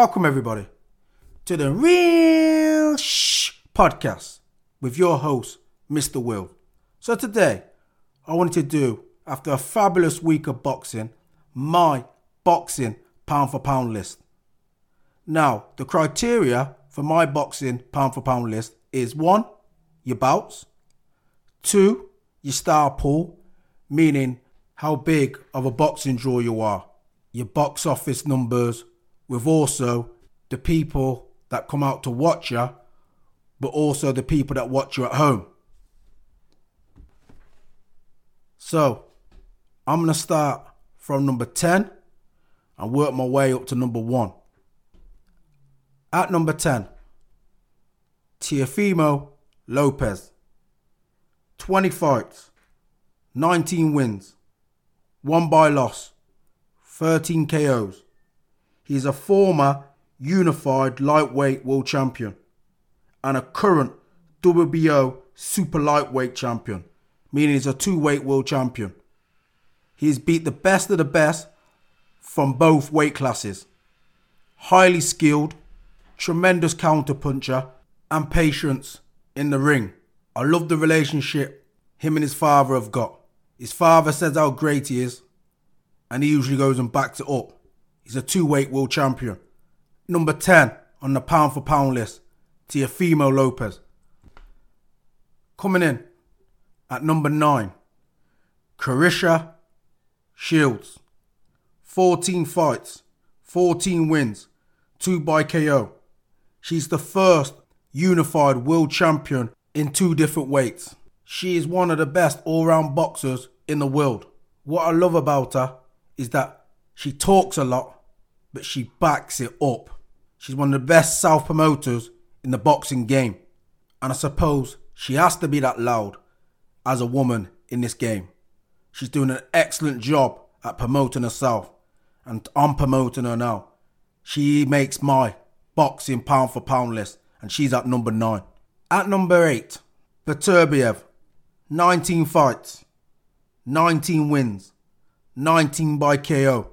Welcome, everybody, to the Real Shh podcast with your host, Mr. Will. So, today, I wanted to do, after a fabulous week of boxing, my boxing pound for pound list. Now, the criteria for my boxing pound for pound list is one, your bouts, two, your star pool, meaning how big of a boxing draw you are, your box office numbers, with also the people that come out to watch you, but also the people that watch you at home. So, I'm going to start from number 10 and work my way up to number 1. At number 10, Teofimo Lopez. 20 fights, 19 wins, 1 by loss, 13 KOs. He's a former unified lightweight world champion and a current WBO super lightweight champion, meaning he's a two weight world champion. He's beat the best of the best from both weight classes. Highly skilled, tremendous counterpuncher, and patience in the ring. I love the relationship him and his father have got. His father says how great he is, and he usually goes and backs it up. He's a two weight world champion. Number 10 on the pound for pound list, Teofimo Lopez. Coming in at number 9, Claressa Shields. 14 fights, 14 wins, 2 by KO. She's the first unified world champion in two different weights. She is one of the best all round boxers in the world. What I love about her is that she talks a lot, but she backs it up. She's one of the best self promoters in the boxing game. And I suppose she has to be that loud as a woman in this game. She's doing an excellent job at promoting herself, and I'm promoting her now. She makes my boxing pound for pound list, and she's at number nine. At number eight, Beterbiev, 19 fights, 19 wins, 19 by KO.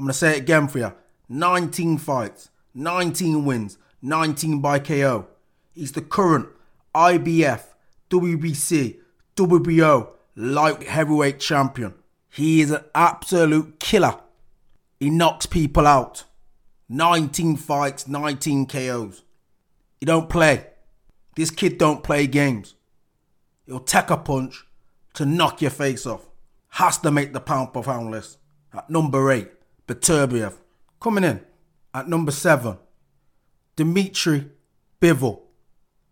I'm going to say it again for you 19 fights, 19 wins, 19 by KO. He's the current IBF, WBC, WBO light heavyweight champion. He is an absolute killer. He knocks people out. 19 fights, 19 KOs. He don't play. This kid don't play games. He'll take a punch to knock your face off. Has to make the pound per pound list. At number 8, Beterbiev. Coming in at number 7, Dmitry Bivol.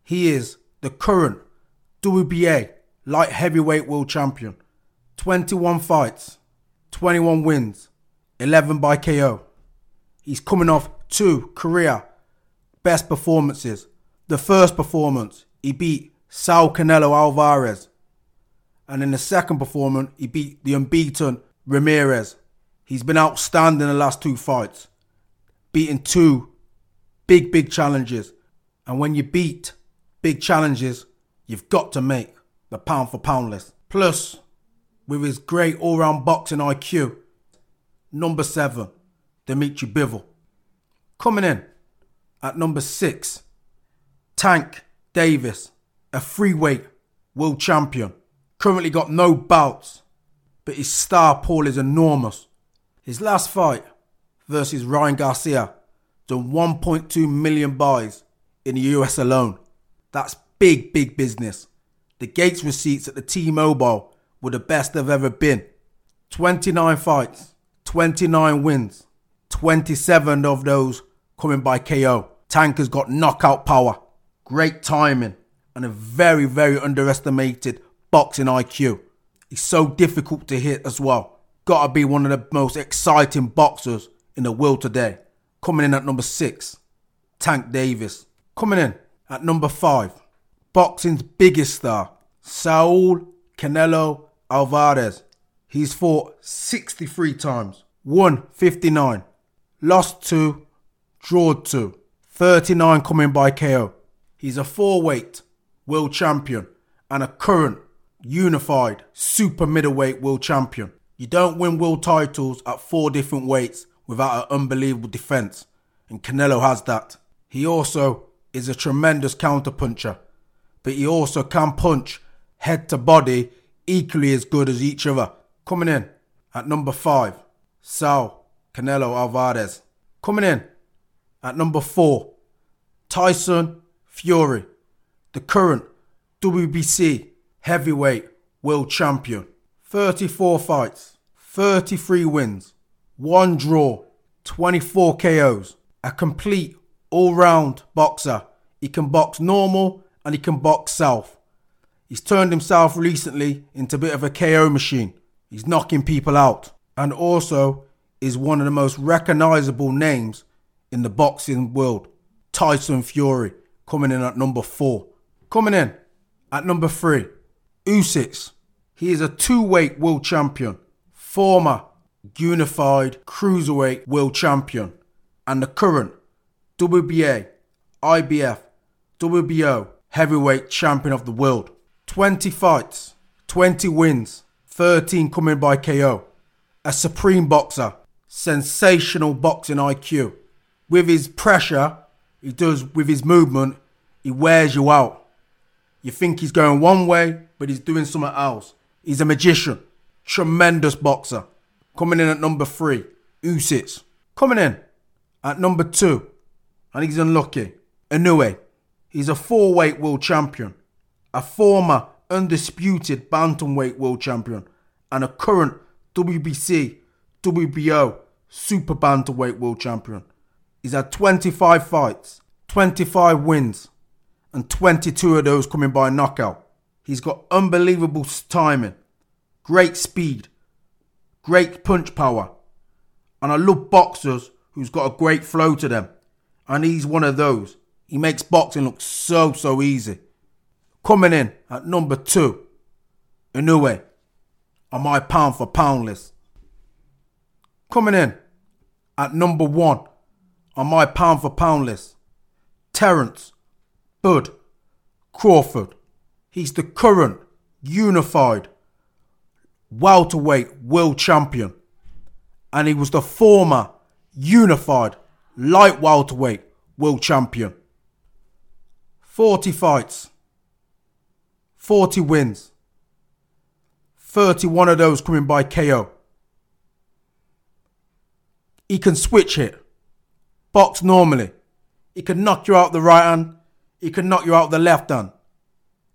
He is the current WBA light heavyweight world champion. 21 fights, 21 wins, 11 by KO. He's coming off two career best performances. The first performance, he beat Saul Canelo Alvarez. And in the second performance, he beat the unbeaten Ramirez. He's been outstanding in the last two fights, beating two big, big challenges. And when you beat big challenges, you've got to make the pound for pound list. Plus, with his great all round boxing IQ, number seven, Dimitri Bivol. Coming in at number six, Tank Davis, a freeweight world champion. Currently got no bouts, but his star pool is enormous. His last fight versus Ryan Garcia done 1.2 million buys in the US alone. That's big, big business. The Gates receipts at the T Mobile were the best they've ever been. 29 fights, 29 wins, 27 of those coming by KO. Tank has got knockout power, great timing, and a very, very underestimated boxing IQ. He's so difficult to hit as well. Gotta be one of the most exciting boxers in the world today. Coming in at number six, Tank Davis. Coming in at number five, boxing's biggest star, Saul Canelo Alvarez. He's fought 63 times, won 59, lost 2, drawed 2, 39 coming by KO. He's a four weight world champion and a current unified super middleweight world champion. You don't win world titles at four different weights without an unbelievable defense. and Canelo has that. He also is a tremendous counterpuncher, but he also can punch head to body equally as good as each other. Coming in at number five, Sal Canelo Alvarez. Coming in at number four, Tyson Fury, the current WBC heavyweight world champion. 34 fights, 33 wins, 1 draw, 24 KOs. A complete all round boxer. He can box normal and he can box south. He's turned himself recently into a bit of a KO machine. He's knocking people out and also is one of the most recognizable names in the boxing world. Tyson Fury coming in at number four. Coming in at number three, Usyk. He is a two-weight world champion, former unified cruiserweight world champion, and the current WBA, IBF, WBO heavyweight champion of the world. 20 fights, 20 wins, 13 coming by KO. A supreme boxer, sensational boxing IQ. With his pressure, he does with his movement, he wears you out. You think he's going one way, but he's doing something else. He's a magician. Tremendous boxer. Coming in at number three, Usyk. Coming in at number two, and he's unlucky, Inoue. He's a four-weight world champion, a former undisputed bantamweight world champion, and a current WBC, WBO super bantamweight world champion. He's had 25 fights, 25 wins, and 22 of those coming by knockout. He's got unbelievable timing, great speed, great punch power, and I love boxers who's got a great flow to them. And he's one of those. He makes boxing look so, so easy. Coming in at number two, Inoue, on my pound for pound list. Coming in at number one on my pound for pound list, Terence Bud Crawford. He's the current unified welterweight world champion, and he was the former unified light welterweight world champion. 40 fights, 40 wins, 31 of those coming by KO. He can switch hit, box normally. He can knock you out the right hand, he can knock you out the left hand.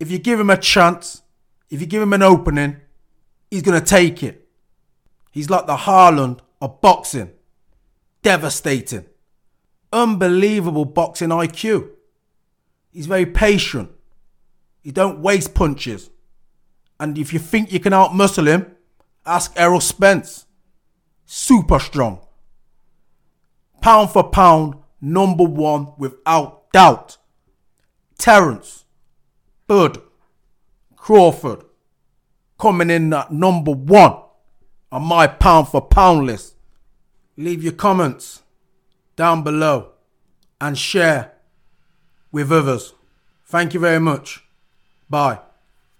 If you give him a chance, if you give him an opening, he's going to take it. He's like the Haaland of boxing. Devastating. Unbelievable boxing IQ. He's very patient. He don't waste punches. And if you think you can outmuscle him, ask Errol Spence. Super strong. Pound for pound, number one without doubt. Terence, Bud, Crawford coming in at number one on my pound for pound list. Leave your comments down below and share with others. Thank you very much. Bye.